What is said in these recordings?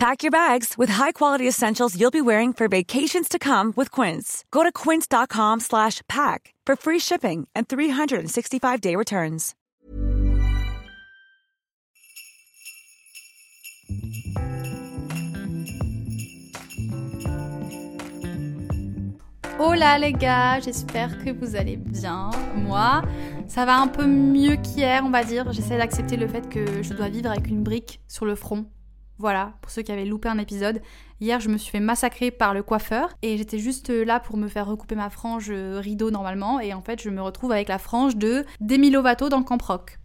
Pack your bags with high-quality essentials you'll be wearing for vacations to come with Quince. Go to quince.com slash pack for free shipping and 365-day returns. Hola les gars, j'espère que vous allez bien. Moi, ça va un peu mieux qu'hier, on va dire. J'essaie d'accepter le fait que je dois vivre avec une brique sur le front. Voilà, pour ceux qui avaient loupé un épisode. Hier, je me suis fait massacrer par le coiffeur et j'étais juste là pour me faire recouper ma frange rideau normalement. Et en fait, je me retrouve avec la frange de Demi Lovato dans Camp Rock.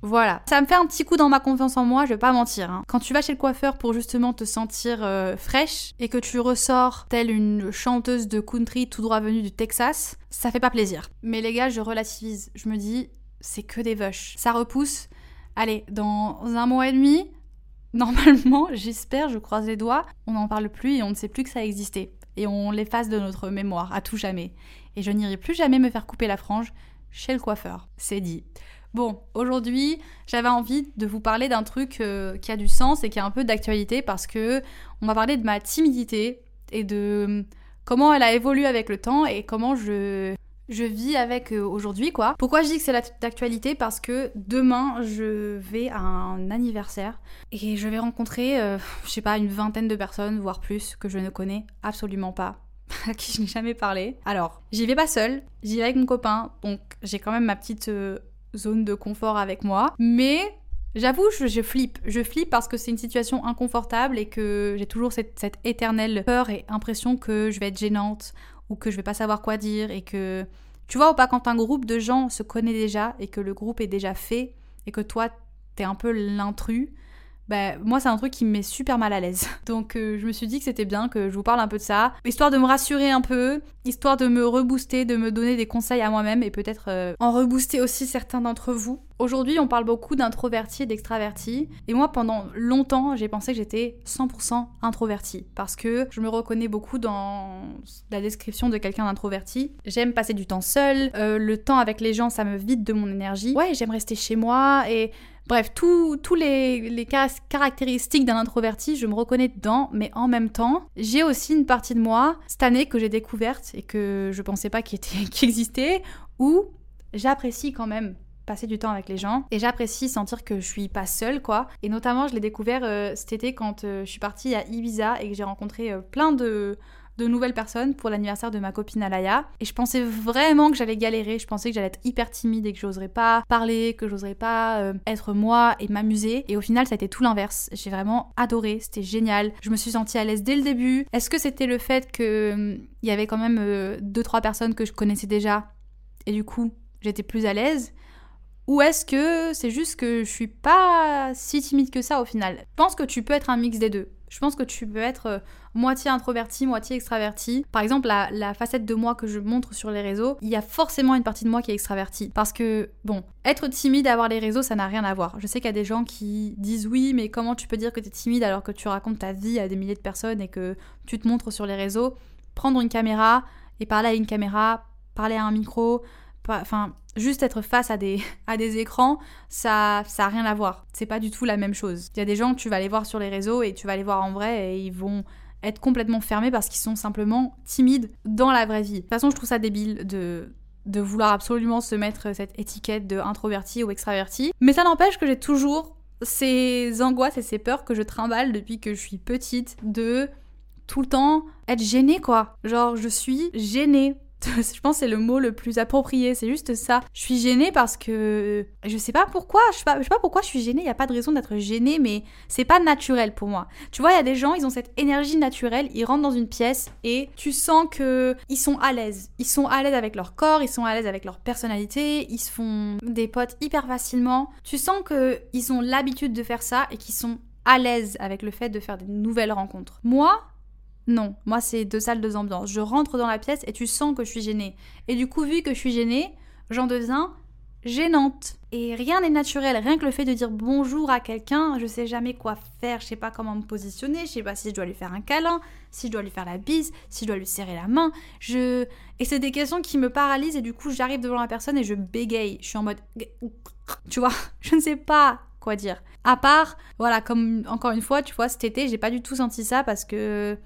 Voilà. Ça me fait un petit coup dans ma confiance en moi, je vais pas mentir. hein. Quand tu vas chez le coiffeur pour justement te sentir euh, fraîche et que tu ressors telle une chanteuse de country tout droit venue du Texas, ça fait pas plaisir. Mais les gars, je relativise. Je me dis, c'est que des vaches. Ça repousse. Allez, dans un mois et demi, normalement, j'espère, je croise les doigts, on n'en parle plus et on ne sait plus que ça existait. Et on l'efface de notre mémoire, à tout jamais. Et je n'irai plus jamais me faire couper la frange chez le coiffeur. C'est dit. Bon, aujourd'hui, j'avais envie de vous parler d'un truc euh, qui a du sens et qui a un peu d'actualité parce que on va parler de ma timidité et de hum, comment elle a évolué avec le temps et comment je je vis avec euh, aujourd'hui quoi. Pourquoi je dis que c'est d'actualité? Parce que demain je vais à un anniversaire et je vais rencontrer euh, je sais pas une vingtaine de personnes voire plus que je ne connais absolument pas à qui je n'ai jamais parlé. Alors, j'y vais pas seule, j'y vais avec mon copain, donc j'ai quand même ma petite euh, zone de confort avec moi. Mais j'avoue, je, je flippe. Je flippe parce que c'est une situation inconfortable et que j'ai toujours cette éternelle peur et impression que je vais être gênante ou que je vais pas savoir quoi dire et que... Tu vois ou pas quand un groupe de gens se connaît déjà et que le groupe est déjà fait et que toi t'es un peu l'intrus, bah, moi, c'est un truc qui me met super mal à l'aise. Donc, euh, je me suis dit que c'était bien que je vous parle un peu de ça, histoire de me rassurer un peu, histoire de me rebooster, de me donner des conseils à moi-même et peut-être euh, en rebooster aussi certains d'entre vous. Aujourd'hui, on parle beaucoup d'introvertis et d'extravertis. Et moi, pendant longtemps, j'ai pensé que j'étais 100% introvertie. Parce que je me reconnais beaucoup dans la description de quelqu'un d'introverti. J'aime passer du temps seul. euh, le temps avec les gens, ça me vide de mon énergie. Ouais, j'aime rester chez moi. Et Bref, tous les, les car- caractéristiques d'un introverti, je me reconnais dedans, mais en même temps, j'ai aussi une partie de moi, cette année, que j'ai découverte et que je pensais pas qu'il était- qu'il existait, où j'apprécie quand même passer du temps avec les gens et j'apprécie sentir que je suis pas seule quoi. Et notamment je l'ai découvert euh, cet été quand euh, je suis partie à Ibiza et que j'ai rencontré euh, plein de de nouvelles personnes pour l'anniversaire de ma copine Alaya. Et je pensais vraiment que j'allais galérer, je pensais que j'allais être hyper timide et que j'oserais pas parler, que j'oserais pas euh, être moi et m'amuser. Et au final, ça a été tout l'inverse. J'ai vraiment adoré, c'était génial. Je me suis sentie à l'aise dès le début. Est-ce que c'était le fait que hum, il y avait quand même euh, deux trois personnes que je connaissais déjà et du coup, j'étais plus à l'aise? Ou est-ce que c'est juste que je suis pas si timide que ça au final? Je pense que tu peux être un mix des deux. Je pense que tu peux être euh, moitié introverti, moitié extraverti. Par exemple, la, facette de moi que je montre sur les réseaux, il y a forcément une partie de moi qui est extravertie. Parce que, bon, être timide, avoir les réseaux, ça n'a rien à voir. Je sais qu'il y a des gens qui disent oui, mais comment tu peux dire que tu es timide alors que tu racontes ta vie à des milliers de personnes et que tu te montres sur les réseaux? Prendre une caméra et parler à une caméra, parler à un micro, enfin, juste être face à des, à des écrans, ça ça a rien à voir. C'est pas du tout la même chose. Il y a des gens que tu vas les voir sur les réseaux et tu vas les voir en vrai et ils vont être complètement fermés parce qu'ils sont simplement timides dans la vraie vie. De toute façon, je trouve ça débile de de vouloir absolument se mettre cette étiquette de introverti ou extraverti. Mais ça n'empêche que j'ai toujours ces angoisses et ces peurs que je trimballe depuis que je suis petite de tout le temps être gênée quoi. Genre je suis gênée je pense c'est le mot le plus approprié, c'est juste ça. Je suis gênée parce que je sais pas pourquoi, je sais pas, pourquoi je suis gênée, il y a pas de raison d'être gênée mais c'est pas naturel pour moi. Tu vois, il y a des gens, ils ont cette énergie naturelle, ils rentrent dans une pièce et tu sens que ils sont à l'aise. Ils sont à l'aise avec leur corps, ils sont à l'aise avec leur personnalité, ils se font des potes hyper facilement. Tu sens que ils ont l'habitude de faire ça et qu'ils sont à l'aise avec le fait de faire des nouvelles rencontres. Moi, non, moi c'est deux salles, deux ambiances. Je rentre dans la pièce et tu sens que je suis gênée. Et du coup, vu que je suis gênée, j'en deviens gênante. Et rien n'est naturel, rien que le fait de dire bonjour à quelqu'un, je sais jamais quoi faire, je sais pas comment me positionner, je sais pas si je dois lui faire un câlin, si je dois lui faire la bise, si je dois lui serrer la main. Je et c'est des questions qui me paralysent et du coup, j'arrive devant la personne et je bégaye. Je suis en mode tu vois, je ne sais pas quoi dire. À part voilà, comme encore une fois, tu vois, cet été, j'ai pas du tout senti ça parce que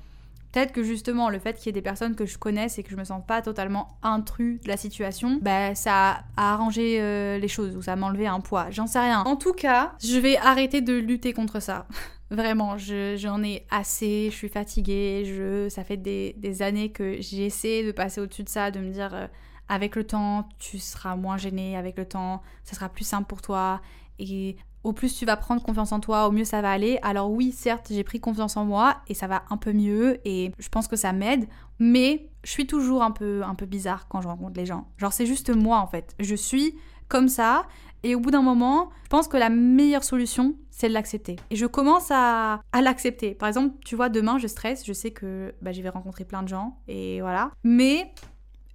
Peut-être que justement le fait qu'il y ait des personnes que je connaisse et que je me sens pas totalement intrus de la situation, bah ça a arrangé euh, les choses ou ça m'a enlevé un poids. J'en sais rien. En tout cas, je vais arrêter de lutter contre ça. Vraiment, j'en ai assez, je suis fatiguée, je, ça fait des, années que j'essaie de passer au-dessus de ça, de me dire euh, avec le temps, tu seras moins gêné, avec le temps, ça sera plus simple pour toi. Et au plus tu vas prendre confiance en toi, au mieux ça va aller. Alors oui, certes, j'ai pris confiance en moi et ça va un peu mieux et je pense que ça m'aide, mais je suis toujours un peu un peu bizarre quand je rencontre les gens. Genre c'est juste moi en fait. Je suis comme ça et au bout d'un moment, je pense que la meilleure solution, c'est de l'accepter. Et je commence à, à l'accepter. Par exemple, tu vois, demain, je stresse, je sais que bah, je vais rencontrer plein de gens, et voilà. Mais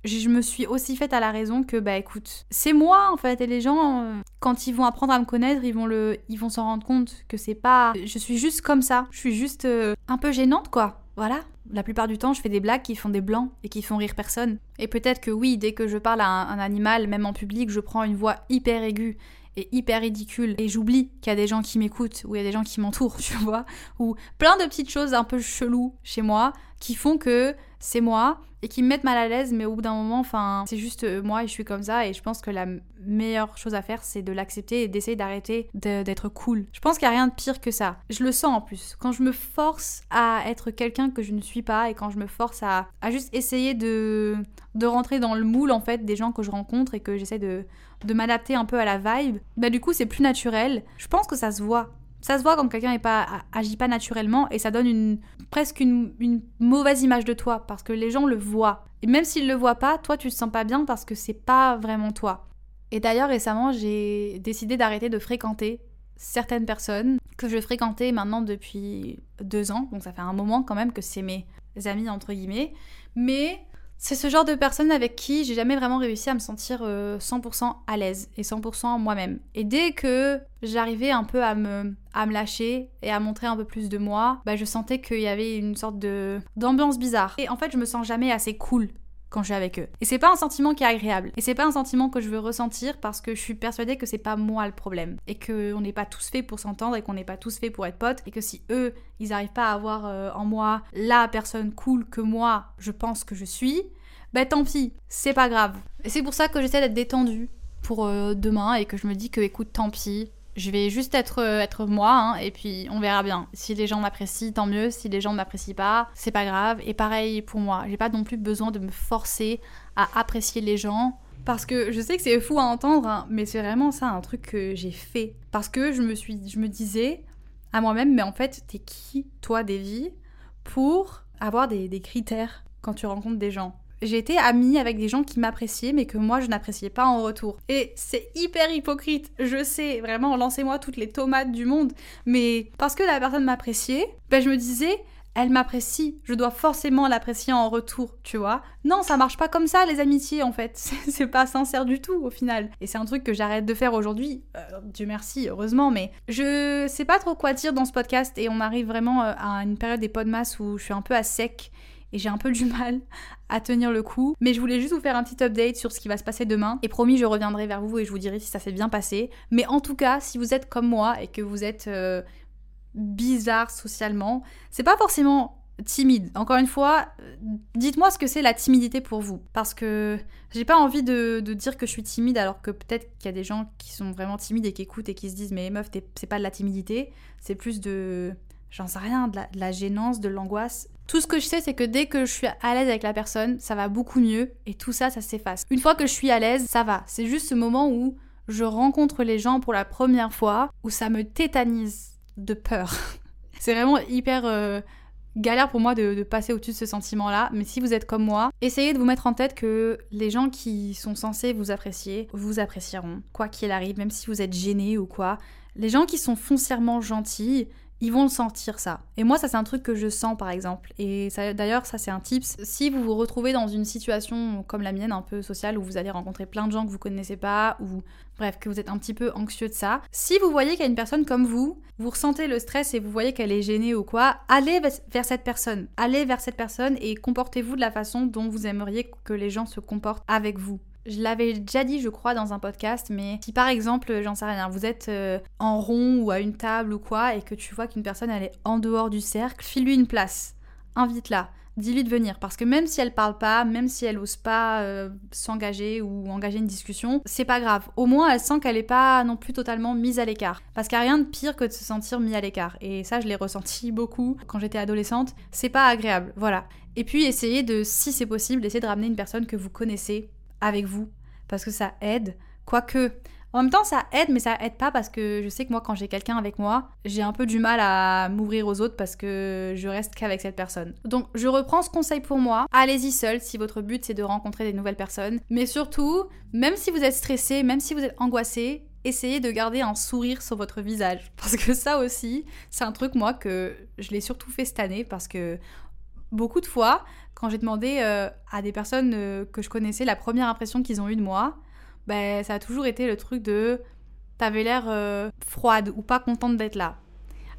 je me suis aussi faite à la raison que bah écoute, c'est moi en fait et les gens euh, quand ils vont apprendre à me connaître, ils vont le ils vont s'en rendre compte que c'est pas je suis juste comme ça, je suis juste euh, un peu gênante quoi. Voilà. La plupart du temps, je fais des blagues qui font des blancs et qui font rire personne. Et peut-être que oui, dès que je parle à un animal, même en public, je prends une voix hyper aiguë hyper ridicule et j'oublie qu'il y a des gens qui m'écoutent ou il y a des gens qui m'entourent, tu vois, ou plein de petites choses un peu cheloues chez moi qui font que c'est moi et qui me mettent mal à l'aise, mais au bout d'un moment, enfin, c'est juste euh, moi et je suis comme ça. Et je pense que la meilleure chose à faire, c'est de l'accepter et d'essayer d'arrêter d'être cool. Je pense qu'il n'y a rien de pire que ça. Je le sens en plus. Quand je me force à être quelqu'un que je ne suis pas et quand je me force à, à juste essayer de, de rentrer dans le moule en fait des gens que je rencontre et que j'essaie de, de m'adapter un peu à la vibe, bah du coup c'est plus naturel. Je pense que ça se voit. Ça se voit quand quelqu'un pas, agit pas naturellement et ça donne une, presque une, mauvaise image de toi parce que les gens le voient. Et même s'ils le voient pas, toi tu te sens pas bien parce que c'est pas vraiment toi. Et d'ailleurs récemment j'ai décidé d'arrêter de fréquenter certaines personnes que je fréquentais maintenant depuis deux ans, donc ça fait un moment quand même que c'est mes amis entre guillemets, mais c'est ce genre de personne avec qui j'ai jamais vraiment réussi à me sentir 100% euh, à l'aise et 100% moi-même. Et dès que j'arrivais un peu à me, lâcher et à montrer un peu plus de moi, bah, je sentais qu'il y avait une sorte de d'ambiance bizarre. Et en fait, je me sens jamais assez cool je suis avec eux. Et c'est pas un sentiment qui est agréable. Et c'est pas un sentiment que je veux ressentir parce que je suis persuadée que c'est pas moi le problème. Et qu'on n'est pas tous faits pour s'entendre et qu'on n'est pas tous faits pour être potes. Et que si eux, ils arrivent pas à avoir euh, en moi la personne cool que moi, je pense que je suis, bah tant pis, c'est pas grave. Et c'est pour ça que j'essaie d'être détendue pour euh, demain et que je me dis que écoute, tant pis, je vais juste être, euh, moi, hein, et puis on verra bien. Si les gens m'apprécient, tant mieux. Si les gens ne m'apprécient pas, c'est pas grave. Et pareil pour moi. J'ai pas non plus besoin de me forcer à apprécier les gens. Parce que je sais que c'est fou à entendre, hein, mais c'est vraiment ça un truc que j'ai fait. Parce que je me, suis, je me disais à moi-même, mais en fait, t'es qui, toi, Davy, pour avoir des critères quand tu rencontres des gens? J'ai été amie avec des gens qui m'appréciaient mais que moi je n'appréciais pas en retour. Et c'est hyper hypocrite, je sais, vraiment, lancez-moi toutes les tomates du monde, mais parce que la personne m'appréciait, ben je me disais, elle m'apprécie, je dois forcément l'apprécier en retour, tu vois. Non, ça marche pas comme ça les amitiés en fait, c'est pas sincère du tout au final. Et c'est un truc que j'arrête de faire aujourd'hui, euh, Dieu merci, heureusement, mais je sais pas trop quoi dire dans ce podcast et on arrive vraiment euh, à une période des podmas où je suis un peu à sec et j'ai un peu du mal à tenir le coup. Mais je voulais juste vous faire un petit update sur ce qui va se passer demain. Et promis, je reviendrai vers vous et je vous dirai si ça s'est bien passé. Mais en tout cas, si vous êtes comme moi et que vous êtes euh, bizarre socialement, c'est pas forcément timide. Encore une fois, euh, dites-moi ce que c'est la timidité pour vous. Parce que j'ai pas envie de, dire que je suis timide alors que peut-être qu'il y a des gens qui sont vraiment timides et qui écoutent et qui se disent mais meuf, c'est pas de la timidité, c'est plus de j'en sais rien, de la, gênance, de l'angoisse. Tout ce que je sais, c'est que dès que je suis à l'aise avec la personne, ça va beaucoup mieux et tout ça, ça s'efface. Une fois que je suis à l'aise, ça va. C'est juste ce moment où je rencontre les gens pour la première fois, où ça me tétanise de peur. c'est vraiment hyper euh, galère pour moi de, de passer au-dessus de ce sentiment-là. Mais si vous êtes comme moi, essayez de vous mettre en tête que les gens qui sont censés vous apprécier, vous apprécieront, quoi qu'il arrive, même si vous êtes gêné ou quoi. Les gens qui sont foncièrement gentils, ils vont le sentir ça. Et moi, ça c'est un truc que je sens par exemple. Et d'ailleurs, ça c'est un tips. Si vous vous retrouvez dans une situation comme la mienne, un peu sociale, où vous allez rencontrer plein de gens que vous connaissez pas, ou bref, que vous êtes un petit peu anxieux de ça, si vous voyez qu'il y a une personne comme vous, vous ressentez le stress et vous voyez qu'elle est gênée ou quoi, allez vers cette personne. Allez vers cette personne et comportez-vous de la façon dont vous aimeriez que les gens se comportent avec vous. Je l'avais déjà dit, je crois, dans un podcast, mais si par exemple, j'en sais rien, vous êtes euh, en rond ou à une table ou quoi, et que tu vois qu'une personne elle est en dehors du cercle, file-lui une place, invite-la, dis-lui de venir, parce que même si elle parle pas, même si elle ose pas euh, s'engager ou engager une discussion, c'est pas grave. Au moins, elle sent qu'elle est pas non plus totalement mise à l'écart, parce qu'il n'y a rien de pire que de se sentir mis à l'écart. Et ça, je l'ai ressenti beaucoup quand j'étais adolescente. C'est pas agréable, voilà. Et puis, essayez de, si c'est possible, d'essayer de ramener une personne que vous connaissez avec vous parce que ça aide. Quoique, en même temps, ça aide, mais ça aide pas parce que je sais que moi, quand j'ai quelqu'un avec moi, j'ai un peu du mal à m'ouvrir aux autres parce que je reste qu'avec cette personne. Donc, je reprends ce conseil pour moi. Allez-y seul si votre but c'est de rencontrer des nouvelles personnes. Mais surtout, même si vous êtes stressé, même si vous êtes angoissé, essayez de garder un sourire sur votre visage. Parce que ça aussi, c'est un truc, moi, que je l'ai surtout fait cette année parce que beaucoup de fois, quand j'ai demandé euh, à des personnes euh, que je connaissais la première impression qu'ils ont eue de moi, ben, ça a toujours été le truc de t'avais l'air euh, froide ou pas contente d'être là.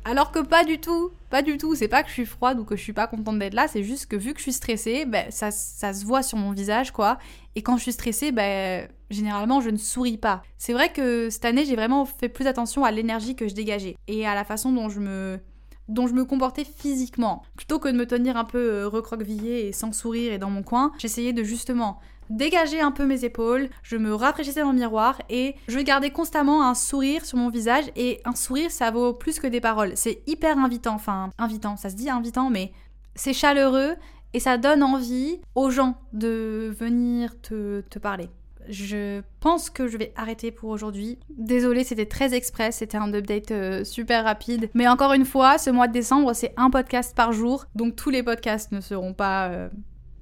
Alors que pas du tout, pas du tout. C'est pas que je suis froide ou que je suis pas contente d'être là, c'est juste que vu que je suis stressée, ben, ça, ça se voit sur mon visage, quoi. Et quand je suis stressée, ben, généralement, je ne souris pas. C'est vrai que cette année, j'ai vraiment fait plus attention à l'énergie que je dégageais et à la façon dont je me dont je me comportais physiquement. Plutôt que de me tenir un peu euh, recroquevillée et sans sourire et dans mon coin, j'essayais de justement dégager un peu mes épaules, je me rafraîchissais dans le miroir et je gardais constamment un sourire sur mon visage et un sourire ça vaut plus que des paroles. C'est hyper invitant, enfin invitant, ça se dit invitant mais c'est chaleureux et ça donne envie aux gens de venir te, te parler. Je pense que je vais arrêter pour aujourd'hui. Désolée, c'était très express, c'était un update euh, super rapide. Mais encore une fois, ce mois de décembre, c'est un podcast par jour. Donc tous les podcasts ne seront pas euh,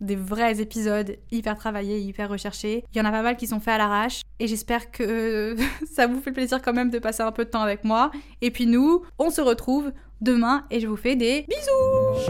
des vrais épisodes hyper travaillés, hyper recherchés. Il y en a pas mal qui sont faits à l'arrache. Et j'espère que ça vous fait plaisir quand même de passer un peu de temps avec moi. Et puis nous, on se retrouve demain et je vous fais des bisous